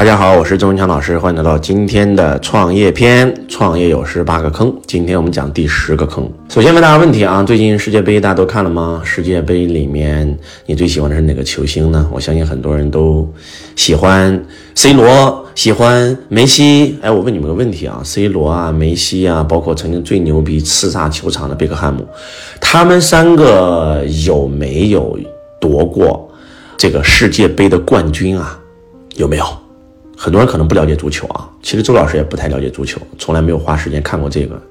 大家好，我是周文强老师，欢迎来到今天的创业篇。创业有十八个坑，今天我们讲第十个坑。首先问大家问题啊，最近世界杯大家都看了吗？世界杯里面你最喜欢的是哪个球星呢？我相信很多人都喜欢 C 罗，喜欢梅西。哎，我问你们个问题啊，C 罗啊，梅西啊，包括曾经最牛逼叱咤球场的贝克汉姆，他们三个有没有夺过这个世界杯的冠军啊？有没有？很多人可能不了解足球啊，其实周老师也不太了解足球，从来没有花时间看过这个，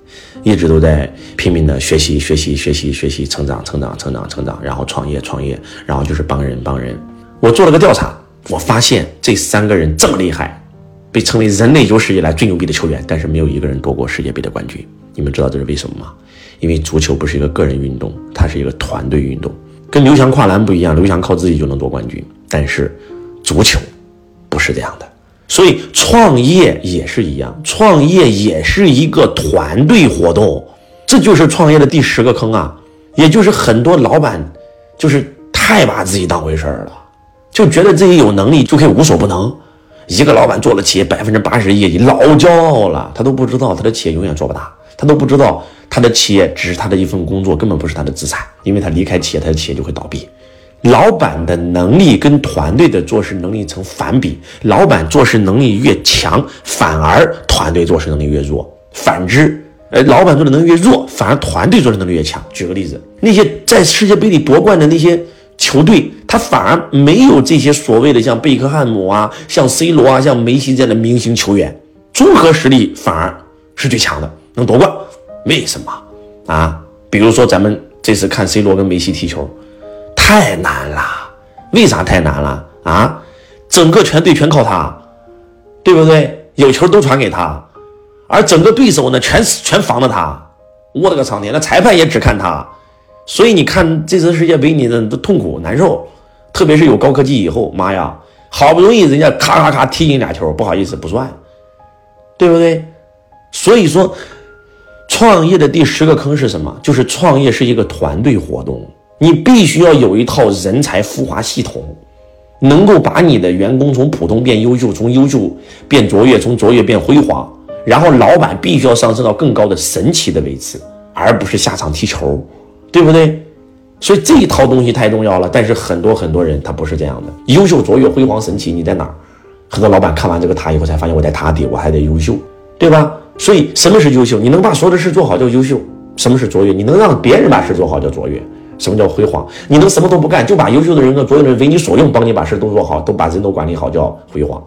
一直都在拼命的学习、学习、学习、学习，成长、成长、成长、成长，然后创业、创业，然后就是帮人、帮人。我做了个调查，我发现这三个人这么厉害，被称为人类有史以来最牛逼的球员，但是没有一个人夺过世界杯的冠军。你们知道这是为什么吗？因为足球不是一个个人运动，它是一个团队运动，跟刘翔跨栏不一样，刘翔靠自己就能夺冠军，但是足球不是这样的。所以创业也是一样，创业也是一个团队活动，这就是创业的第十个坑啊！也就是很多老板就是太把自己当回事儿了，就觉得自己有能力就可以无所不能。一个老板做了企业百分之八十的业绩，老骄傲了，他都不知道他的企业永远做不大，他都不知道他的企业只是他的一份工作，根本不是他的资产，因为他离开企业，他的企业就会倒闭。老板的能力跟团队的做事能力成反比，老板做事能力越强，反而团队做事能力越弱。反之，呃，老板做的能力越弱，反而团队做的能力越强。举个例子，那些在世界杯里夺冠的那些球队，他反而没有这些所谓的像贝克汉姆啊、像 C 罗啊、像梅西这样的明星球员，综合实力反而是最强的，能夺冠。为什么啊？比如说咱们这次看 C 罗跟梅西踢球。太难了，为啥太难了啊？整个全队全靠他，对不对？有球都传给他，而整个对手呢，全全防着他。我的个苍天，那裁判也只看他，所以你看这次世界杯，你的痛苦难受。特别是有高科技以后，妈呀，好不容易人家咔咔咔踢进俩球，不好意思不算，对不对？所以说，创业的第十个坑是什么？就是创业是一个团队活动。你必须要有一套人才孵化系统，能够把你的员工从普通变优秀，从优秀变卓越，从卓越变辉煌。然后老板必须要上升到更高的神奇的位置，而不是下场踢球，对不对？所以这一套东西太重要了。但是很多很多人他不是这样的，优秀、卓越、辉煌、神奇，你在哪儿？很多老板看完这个塔以后才发现，我在塔底，我还得优秀，对吧？所以什么是优秀？你能把所有的事做好叫优秀。什么是卓越？你能让别人把事做好叫卓越。什么叫辉煌？你能什么都不干，就把优秀的人和卓越的人为你所用，帮你把事都做好，都把人都管理好，叫辉煌。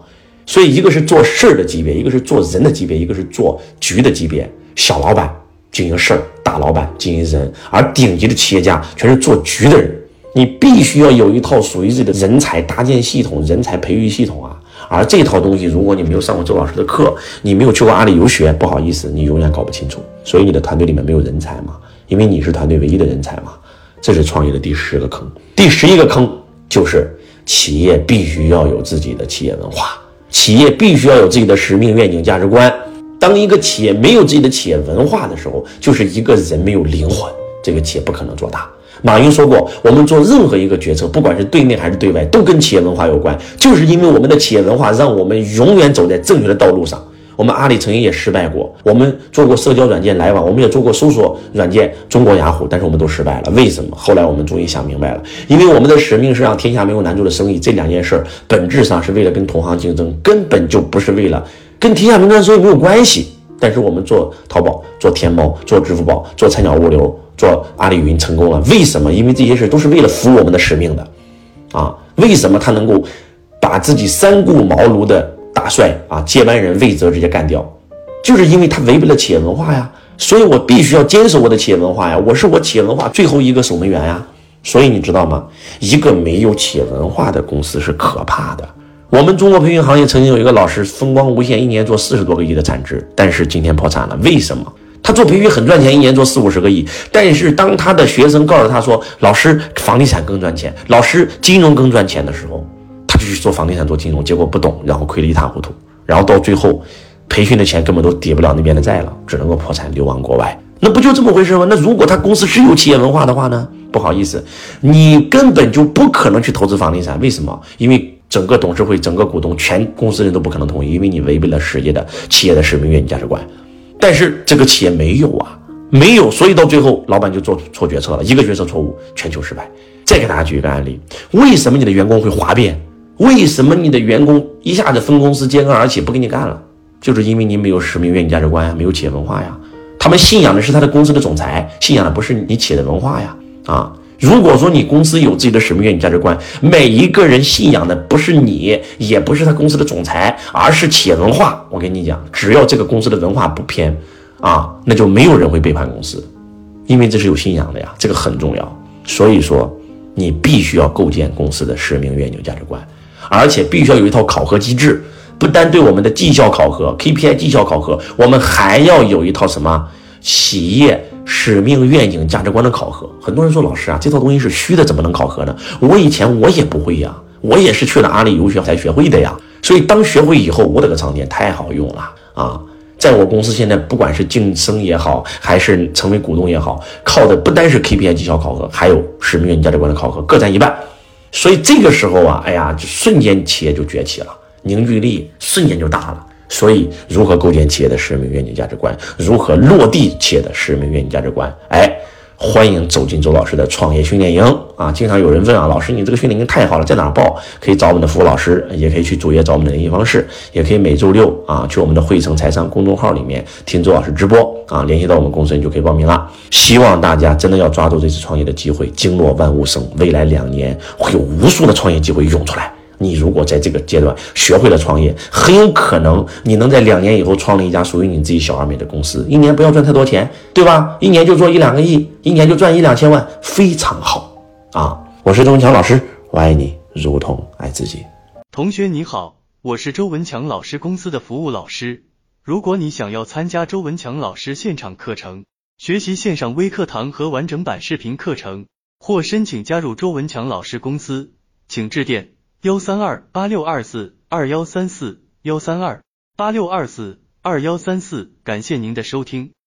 所以，一个是做事儿的级别，一个是做人的级别，一个是做局的级别。小老板经营事儿，大老板经营人，而顶级的企业家全是做局的人。你必须要有一套属于自己的人才搭建系统、人才培育系统啊。而这套东西，如果你没有上过周老师的课，你没有去过阿里游学，不好意思，你永远搞不清楚。所以你的团队里面没有人才嘛？因为你是团队唯一的人才嘛？这是创业的第十个坑，第十一个坑就是企业必须要有自己的企业文化，企业必须要有自己的使命、愿景、价值观。当一个企业没有自己的企业文化的时候，就是一个人没有灵魂，这个企业不可能做大。马云说过，我们做任何一个决策，不管是对内还是对外，都跟企业文化有关，就是因为我们的企业文化让我们永远走在正确的道路上。我们阿里曾经也失败过，我们做过社交软件来往，我们也做过搜索软件中国雅虎，但是我们都失败了。为什么？后来我们终于想明白了，因为我们的使命是让天下没有难做的生意。这两件事儿本质上是为了跟同行竞争，根本就不是为了跟天下没难做生意没有关系。但是我们做淘宝、做天猫、做支付宝、做菜鸟物流、做阿里云成功了，为什么？因为这些事都是为了服务我们的使命的，啊，为什么他能够把自己三顾茅庐的？大帅啊，接班人魏泽直接干掉，就是因为他违背了企业文化呀，所以我必须要坚守我的企业文化呀，我是我企业文化最后一个守门员呀。所以你知道吗？一个没有企业文化的公司是可怕的。我们中国培训行业曾经有一个老师风光无限，一年做四十多个亿的产值，但是今天破产了。为什么？他做培训很赚钱，一年做四五十个亿，但是当他的学生告诉他说：“老师，房地产更赚钱，老师，金融更赚钱”的时候。就去做房地产、做金融，结果不懂，然后亏得一塌糊涂，然后到最后，培训的钱根本都抵不了那边的债了，只能够破产流亡国外。那不就这么回事吗？那如果他公司是有企业文化的话呢？不好意思，你根本就不可能去投资房地产。为什么？因为整个董事会、整个股东、全公司人都不可能同意，因为你违背了世界的企业的使命、愿景、价值观。但是这个企业没有啊，没有，所以到最后老板就做错决策了，一个决策错误，全球失败。再给大家举一个案例，为什么你的员工会哗变？为什么你的员工一下子分公司揭竿而起不给你干了？就是因为你没有使命、愿景、价值观呀，没有企业文化呀。他们信仰的是他的公司的总裁，信仰的不是你企业的文化呀。啊，如果说你公司有自己的使命、愿景、价值观，每一个人信仰的不是你，也不是他公司的总裁，而是企业文化。我跟你讲，只要这个公司的文化不偏，啊，那就没有人会背叛公司，因为这是有信仰的呀，这个很重要。所以说，你必须要构建公司的使命、愿景、价值观。而且必须要有一套考核机制，不单对我们的绩效考核、KPI 绩效考核，我们还要有一套什么企业使命、愿景、价值观的考核。很多人说老师啊，这套东西是虚的，怎么能考核呢？我以前我也不会呀，我也是去了阿里游学才学会的呀。所以当学会以后，我的个苍天，太好用了啊！在我公司现在，不管是晋升也好，还是成为股东也好，靠的不单是 KPI 绩效考核，还有使命、愿景、价值观的考核，各占一半。所以这个时候啊，哎呀，就瞬间企业就崛起了，凝聚力瞬间就大了。所以，如何构建企业的使命、愿景、价值观？如何落地企业的使命、愿景、价值观？哎。欢迎走进周老师的创业训练营啊！经常有人问啊，老师，你这个训练营太好了，在哪报？可以找我们的服务老师，也可以去主页找我们的联系方式，也可以每周六啊去我们的汇成财商公众号里面听周老师直播啊，联系到我们公司人就可以报名了。希望大家真的要抓住这次创业的机会，经络万物生，未来两年会有无数的创业机会涌出来。你如果在这个阶段学会了创业，很有可能你能在两年以后创立一家属于你自己小而美的公司。一年不要赚太多钱，对吧？一年就做一两个亿，一年就赚一两千万，非常好啊！我是周文强老师，我爱你如同爱自己。同学你好，我是周文强老师公司的服务老师。如果你想要参加周文强老师现场课程，学习线上微课堂和完整版视频课程，或申请加入周文强老师公司，请致电。幺三二八六二四二幺三四幺三二八六二四二幺三四，感谢您的收听。